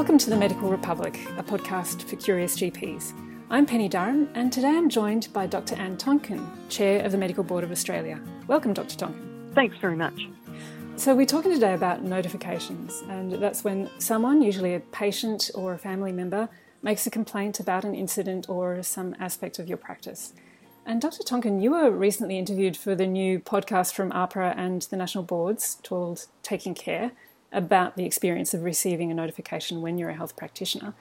Welcome to the Medical Republic, a podcast for curious GPs. I'm Penny Durham, and today I'm joined by Dr. Anne Tonkin, Chair of the Medical Board of Australia. Welcome, Dr. Tonkin. Thanks very much. So, we're talking today about notifications, and that's when someone, usually a patient or a family member, makes a complaint about an incident or some aspect of your practice. And Dr. Tonkin, you were recently interviewed for the new podcast from AHPRA and the national boards called Taking Care about the experience of receiving a notification when you're a health practitioner.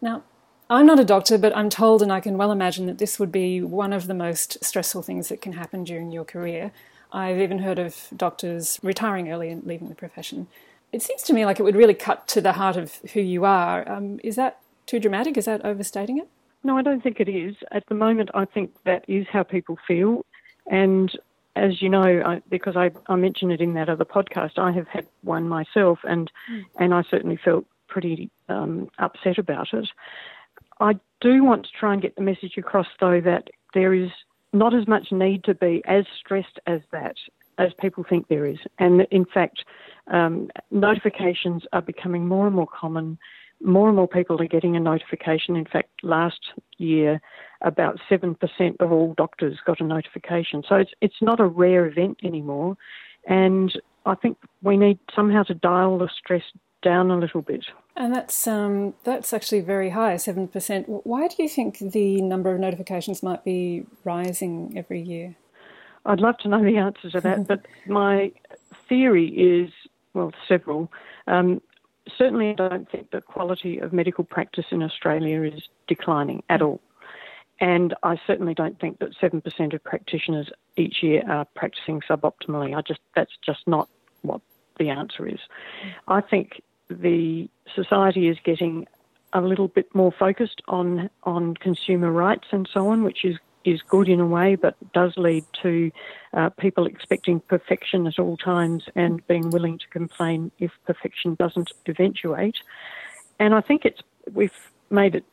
Now, I'm not a doctor, but I'm told, and I can well imagine that this would be one of the most stressful things that can happen during your career. I've even heard of doctors retiring early and leaving the profession. It seems to me like it would really cut to the heart of who you are. Um, is that too dramatic? Is that overstating it? No, I don't think it is. At the moment, I think that is how people feel. And as you know, I, because I, I mentioned it in that other podcast, I have had one myself, and mm. and I certainly felt pretty um, upset about it. I do want to try and get the message across, though, that there is not as much need to be as stressed as that as people think there is, and in fact, um, notifications are becoming more and more common more and more people are getting a notification. In fact, last year, about 7% of all doctors got a notification. So it's, it's not a rare event anymore. And I think we need somehow to dial the stress down a little bit. And that's um, that's actually very high, seven percent. Why do you think the number of notifications might be rising every year? I'd love to know the answer to that, but my theory is well, several. Um, certainly I don't think the quality of medical practice in Australia is declining at all. And I certainly don't think that 7% of practitioners each year are practicing suboptimally. I just that's just not what the answer is. I think the society is getting a little bit more focused on on consumer rights and so on, which is is good in a way, but does lead to uh, people expecting perfection at all times and being willing to complain if perfection doesn't eventuate. And I think it's we've made it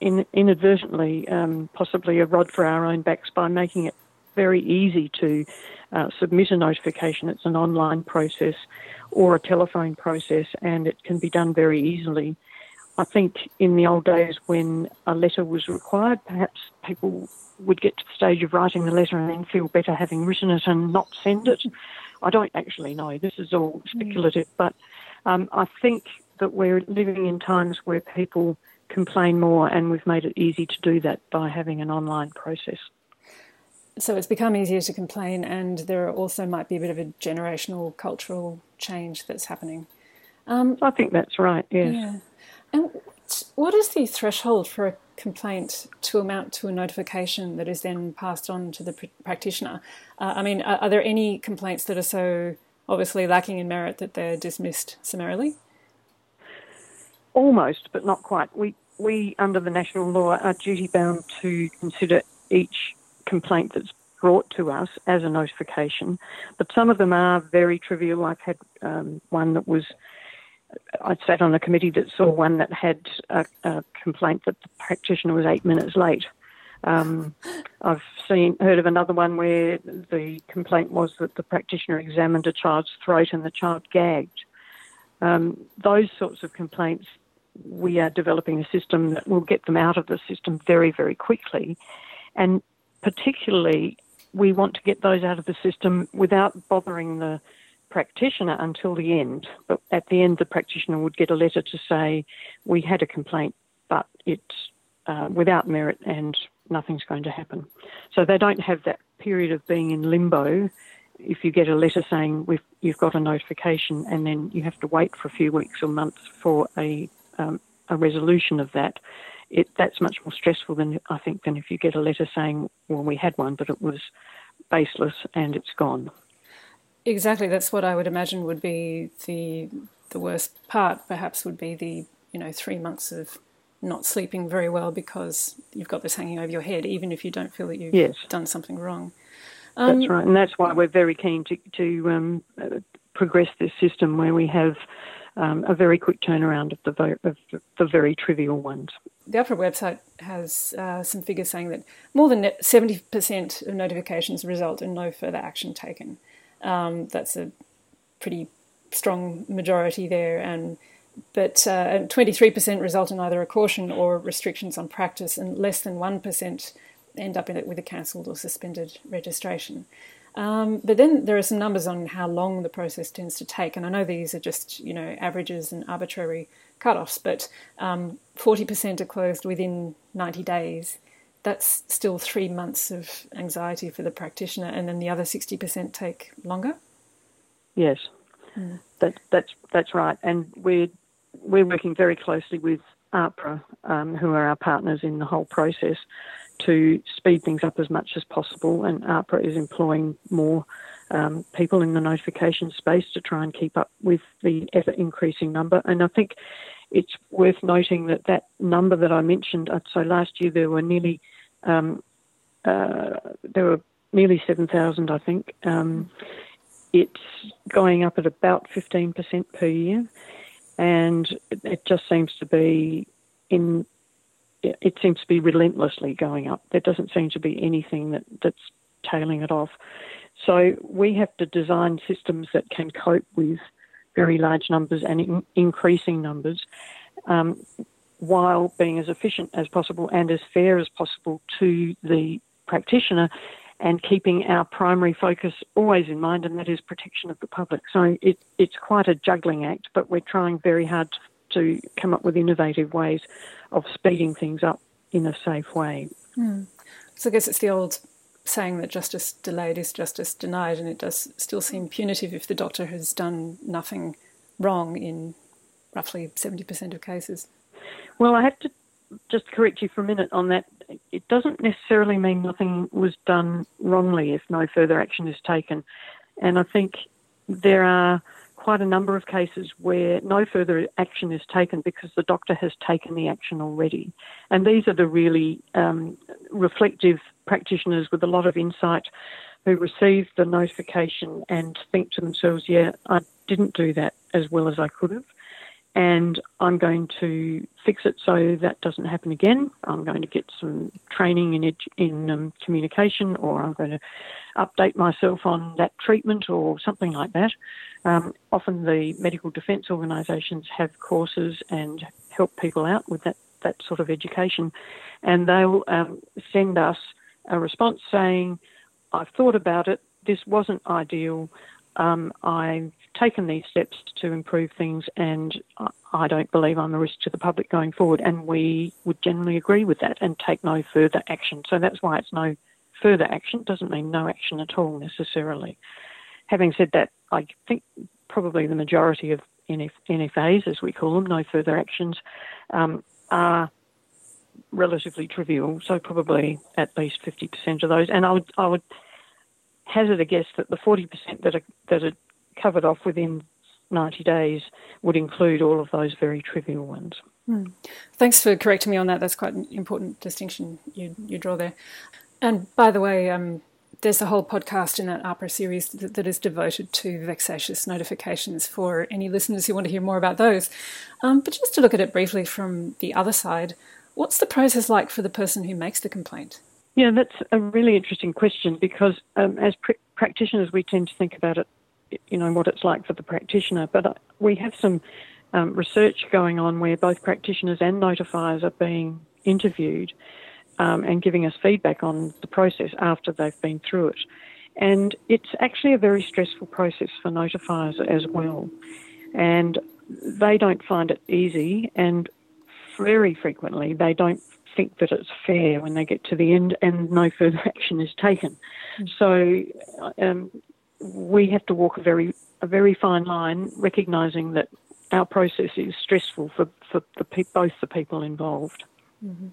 in, inadvertently um, possibly a rod for our own backs by making it very easy to uh, submit a notification. It's an online process or a telephone process, and it can be done very easily. I think in the old days when a letter was required, perhaps people would get to the stage of writing the letter and then feel better having written it and not send it. I don't actually know. This is all mm. speculative, but um, I think that we're living in times where people complain more, and we've made it easy to do that by having an online process. So it's become easier to complain, and there also might be a bit of a generational cultural change that's happening. Um, I think that's right. Yes. Yeah. And what is the threshold for a complaint to amount to a notification that is then passed on to the pr- practitioner? Uh, I mean, are, are, there any complaints that are so obviously lacking in merit that they're dismissed summarily? Almost, but not quite. We we under the national law are duty bound to consider each complaint that's brought to us as a notification, but some of them are very trivial. I've had um, one that was I sat on a committee that saw one that had a, a complaint that the practitioner was eight minutes late. Um, I've seen heard of another one where the complaint was that the practitioner examined a child's throat and the child gagged. Um, those sorts of complaints, we are developing a system that will get them out of the system very, very quickly, and particularly we want to get those out of the system without bothering the practitioner until the end. But at the end, the practitioner would get a letter to say, We had a complaint, but it's uh, without merit and nothing's going to happen. So they don't have that period of being in limbo. If you get a letter saying you've got a notification and then you have to wait for a few weeks or months for a, um, a resolution of that, it, that's much more stressful than I think than if you get a letter saying, well, we had one, but it was baseless and it's gone. Exactly, that's what I would imagine would be the the worst part. Perhaps would be the you know three months of not sleeping very well because you've got this hanging over your head, even if you don't feel that you've yes. done something wrong. Um, that's right, and that's why we're very keen to to um, progress this system where we have um, a very quick turnaround of the of the very trivial ones. The AHPRA website has uh, some figures saying that more than seventy percent of notifications result in no further action taken. Um, that's a pretty strong majority there, and but uh, 23% result in either a caution or restrictions on practice, and less than 1% end up with a cancelled or suspended registration. Um, but then there are some numbers on how long the process tends to take, and I know these are just you know averages and arbitrary cutoffs, but um, 40% are closed within 90 days. That's still three months of anxiety for the practitioner, and then the other 60% take longer. Yes, mm. that, that's that's right, and we're we're working very closely with AHPRA, um, who are our partners in the whole process, to speed things up as much as possible. And AHPRA is employing more um, people in the notification space to try and keep up with the ever increasing number. And I think it's worth noting that that number that I mentioned, uh, so last year there were nearly um, uh, there were nearly 7,000, I think. Um, it's going up at about 15% per year, and it just seems to be in it seems to be relentlessly going up. There doesn't seem to be anything that, that's tailing it off. So we have to design systems that can cope with very large numbers and in, increasing numbers um, while being as efficient as possible and as fair as possible to the practitioner and keeping our primary focus always in mind, and that is protection of the public. So it, it's quite a juggling act, but we're trying very hard to come up with innovative ways of speeding things up in a safe way. Mm. So I guess it's the old saying that justice delayed is justice denied, and it does still seem punitive if the doctor has done nothing wrong in roughly 70% of cases. Well, I have to just correct you for a minute on that. It doesn't necessarily mean nothing was done wrongly if no further action is taken. And I think there are quite a number of cases where no further action is taken because the doctor has taken the action already. And these are the really um, reflective practitioners with a lot of insight who receive the notification and think to themselves, yeah, I didn't do that as well as I could have. And I'm going to fix it so that doesn't happen again. I'm going to get some training in, in um, communication, or I'm going to update myself on that treatment or something like that. Um, often the medical defence organisations have courses and help people out with that, that sort of education, and they'll um, send us a response saying, I've thought about it, this wasn't ideal, um, I've taken these steps to improve things, and I don't believe I'm a risk to the public going forward. And we would generally agree with that and take no further action. So that's why it's no further action. It doesn't mean no action at all necessarily. Having said that, I think probably the majority of NF, NFAs, as we call them, no further actions, um, are relatively trivial. So probably at least 50% of those. And I would, I would hazard a guess that the 40% that are, that are covered off within 90 days would include all of those very trivial ones. Hmm. Thanks for correcting me on that. That's quite an important distinction you, you draw there. And by the way, um, there's a whole podcast in that AHPRA series that, that is devoted to vexatious notifications for any listeners who want to hear more about those. Um, but just to look at it briefly from the other side, what's the process like for the person who makes the complaint? Yeah, that's a really interesting question because um, as pr- practitioners, we tend to think about it, you know, what it's like for the practitioner. But uh, we have some um, research going on where both practitioners and notifiers are being interviewed um, and giving us feedback on the process after they've been through it. And it's actually a very stressful process for notifiers as well. And they don't find it easy, and very frequently they don't think that it's fair when they get to the end and no further action is taken. Mm. So um, we have to walk a very a very fine line, recognising that our process is stressful for, for the pe- both the people involved. Mm-hmm.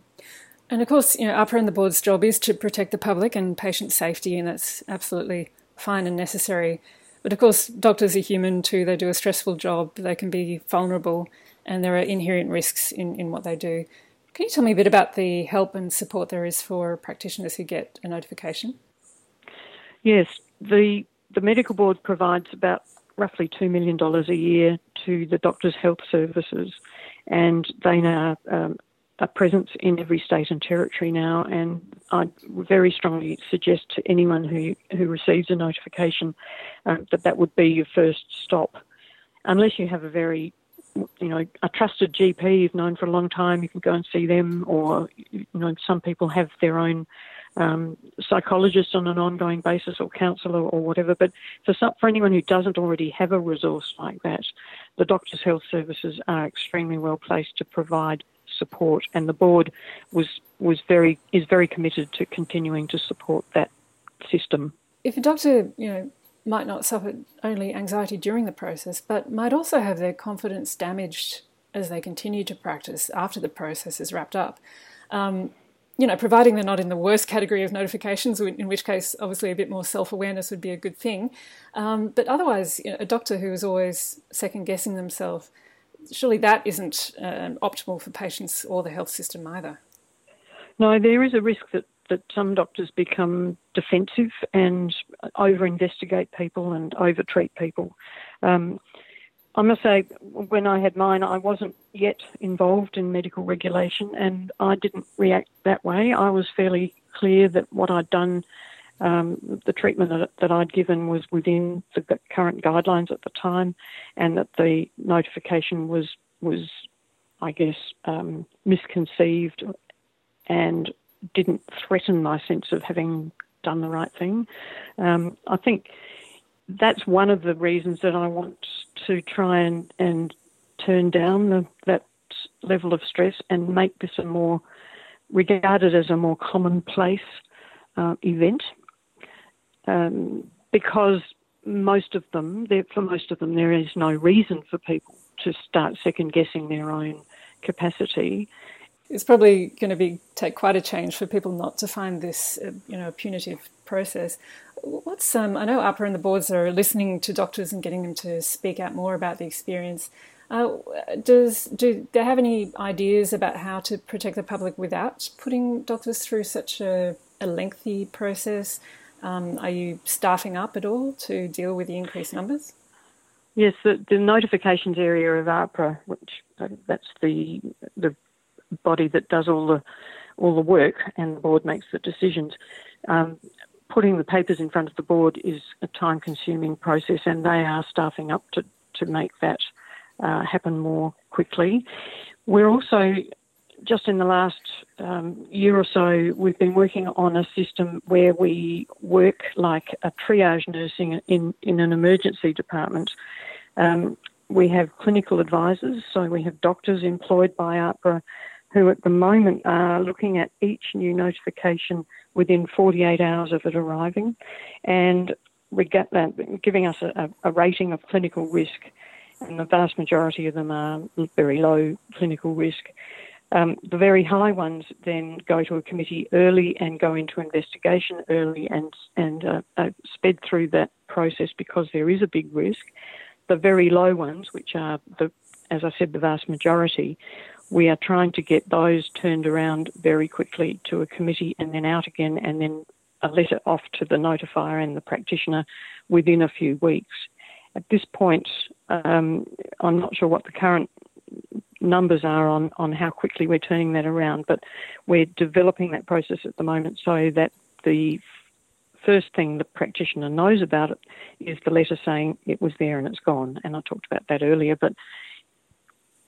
And of course, you know, AHPRA and the board's job is to protect the public and patient safety, and that's absolutely fine and necessary. But of course, doctors are human too. They do a stressful job. They can be vulnerable, and there are inherent risks in, in what they do. Can you tell me a bit about the help and support there is for practitioners who get a notification? Yes, the the medical board provides about roughly two million dollars a year to the doctors' health services, and they now um, a presence in every state and territory now, and I very strongly suggest to anyone who, who receives a notification uh, that that would be your first stop, unless you have a very you know, a trusted GP you've known for a long time, you can go and see them, or you know, some people have their own um, psychologist on an ongoing basis, or counsellor, or whatever. But for some, for anyone who doesn't already have a resource like that, the Doctors' Health Services are extremely well placed to provide support, and the board was was very is very committed to continuing to support that system. If a doctor, you know, might not suffer only anxiety during the process, but might also have their confidence damaged as they continue to practice after the process is wrapped up. Um, you know, providing they're not in the worst category of notifications, in which case, obviously, a bit more self awareness would be a good thing. Um, but otherwise, you know, a doctor who is always second guessing themselves, surely that isn't um, optimal for patients or the health system either. No, there is a risk that that some doctors become defensive and over investigate people and over treat people. Um, I must say, when I had mine, I wasn't yet involved in medical regulation and I didn't react that way. I was fairly clear that what I'd done, um, the treatment that, that, I'd given was within the current guidelines at the time and that the notification was, was I guess, um, misconceived and didn't threaten my sense of having done the right thing. Um, I think that's one of the reasons that I want to try and, and turn down the, that level of stress and make this a more regarded as a more commonplace uh, event um, because most of them, for most of them, there is no reason for people to start second guessing their own capacity it's probably going to be take quite a change for people not to find this, uh, you know, punitive process. What's um, I know AHPRA and the boards are listening to doctors and getting them to speak out more about the experience. Uh, does do they have any ideas about how to protect the public without putting doctors through such a, a lengthy process? Um, are you staffing up at all to deal with the increased numbers? Yes, the, the notifications area of AHPRA, which uh, that's the the body that does all the all the work, and the board makes the decisions. Um, putting the papers in front of the board is a time-consuming process, and they are staffing up to to make that uh, happen more quickly. We're also just in the last um, year or so, we've been working on a system where we work like a triage nursing in, in an emergency department. Um, we have clinical advisors, so we have doctors employed by AHPRA who at the moment are looking at each new notification within 48 hours of it arriving and that giving us a, a rating of clinical risk. And the vast majority of them are very low clinical risk. Um, the very high ones then go to a committee early and go into investigation early and and uh, uh, sped through that process because there is a big risk. The very low ones, which are the as I said, the vast majority, we are trying to get those turned around very quickly to a committee and then out again, and then a letter off to the notifier and the practitioner within a few weeks. At this point, um, I'm not sure what the current numbers are on, on how quickly we're turning that around, but we're developing that process at the moment so that the first thing the practitioner knows about it is the letter saying it was there and it's gone. And I talked about that earlier, but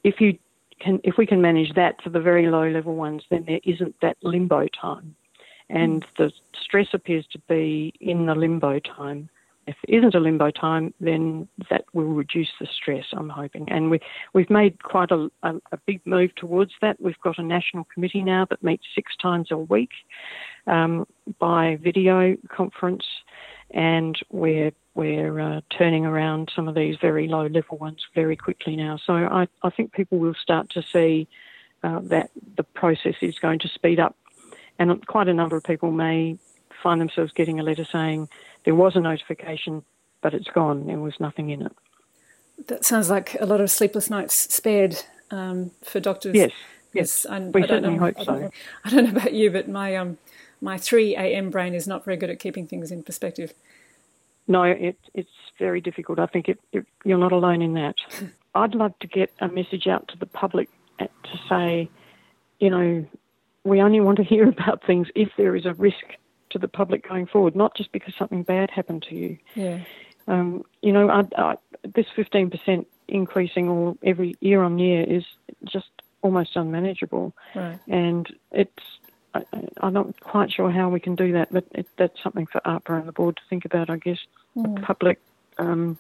if you can, if we can manage that for the very low level ones, then there isn't that limbo time. And mm. the stress appears to be in the limbo time. If there isn't a limbo time, then that will reduce the stress, I'm hoping. And we, we've made quite a, a, a big move towards that. We've got a national committee now that meets six times a week um, by video conference, and we're we're uh, turning around some of these very low level ones very quickly now. So I, I think people will start to see uh, that the process is going to speed up. And quite a number of people may find themselves getting a letter saying there was a notification, but it's gone, there was nothing in it. That sounds like a lot of sleepless nights spared um, for doctors. Yes, yes, I, we I certainly know, hope I so. Know, I don't know about you, but my um, my 3 a.m. brain is not very good at keeping things in perspective no, it, it's very difficult. I think it, it, you're not alone in that. I'd love to get a message out to the public to say, you know, we only want to hear about things if there is a risk to the public going forward, not just because something bad happened to you. Yeah. Um, you know, I, I, this 15% increasing all every year on year is just almost unmanageable. Right. And it's I, am not quite sure how we can do that, but it, that's something for AHPRA and the board to think about, I guess. Mm. public, um,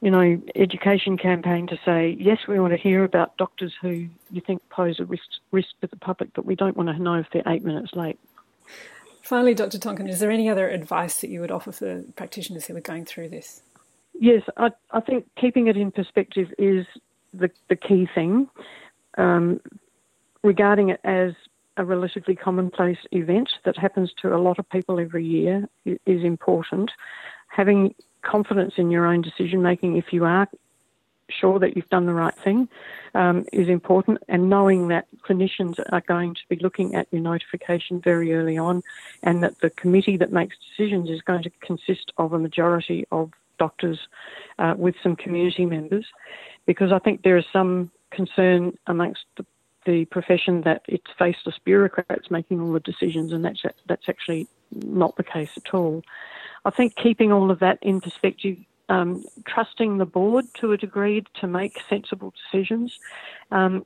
you know, education campaign to say, yes, we want to hear about doctors who you think pose a risk, risk to the public, but we don't want to know if they're eight minutes late. Finally, Dr. Tonkin, is there any other advice that you would offer for practitioners who are going through this? Yes, I, I think keeping it in perspective is the, the key thing. Um, regarding it as a relatively commonplace event that happens to a lot of people every year is important. Having confidence in your own decision making, if you are sure that you've done the right thing, um, is important, and knowing that clinicians are going to be looking at your notification very early on, and that the committee that makes decisions is going to consist of a majority of doctors uh, with some community members, because I think there is some concern amongst the the profession that it's faceless bureaucrats making all the decisions, and that's that's actually not the case at all. I think keeping all of that in perspective, um, trusting the board to a degree to make sensible decisions, um,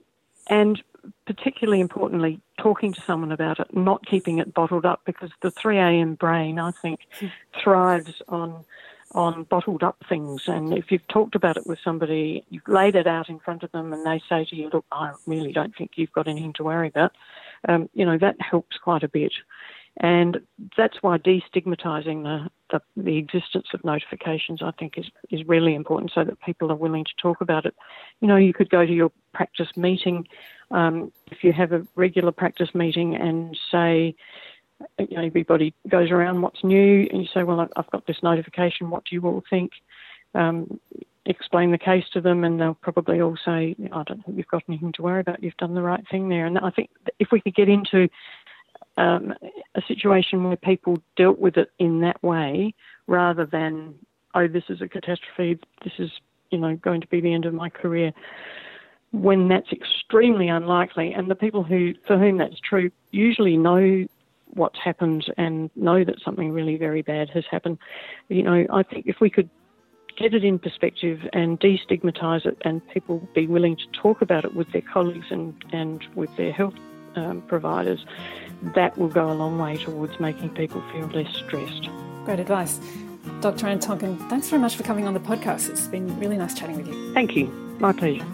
and particularly importantly, talking to someone about it, not keeping it bottled up, because the 3am brain, I think, hmm. thrives on on bottled up things. And if you've talked about it with somebody, you've laid it out in front of them, and they say to you, "Look, I really don't think you've got anything to worry about," um, you know that helps quite a bit. And that's why destigmatizing the, the, the existence of notifications, I think, is is really important, so that people are willing to talk about it. You know, you could go to your practice meeting um, if you have a regular practice meeting and say, you know, everybody goes around what's new, and you say, well, I've got this notification. What do you all think? Um, explain the case to them, and they'll probably all say, I don't think you've got anything to worry about. You've done the right thing there. And I think if we could get into um, a situation where people dealt with it in that way, rather than, oh, this is a catastrophe. This is, you know, going to be the end of my career when that's extremely unlikely. And the people who for whom that's true usually know what's happened and know that something really very bad has happened. You know, I think if we could get it in perspective and destigmatise it and people be willing to talk about it with their colleagues and, and with their health um, providers, that will go a long way towards making people feel less stressed. Great advice. Dr. Anne Tonkin, thanks very much for coming on the podcast. It's been really nice chatting with you. Thank you. My pleasure.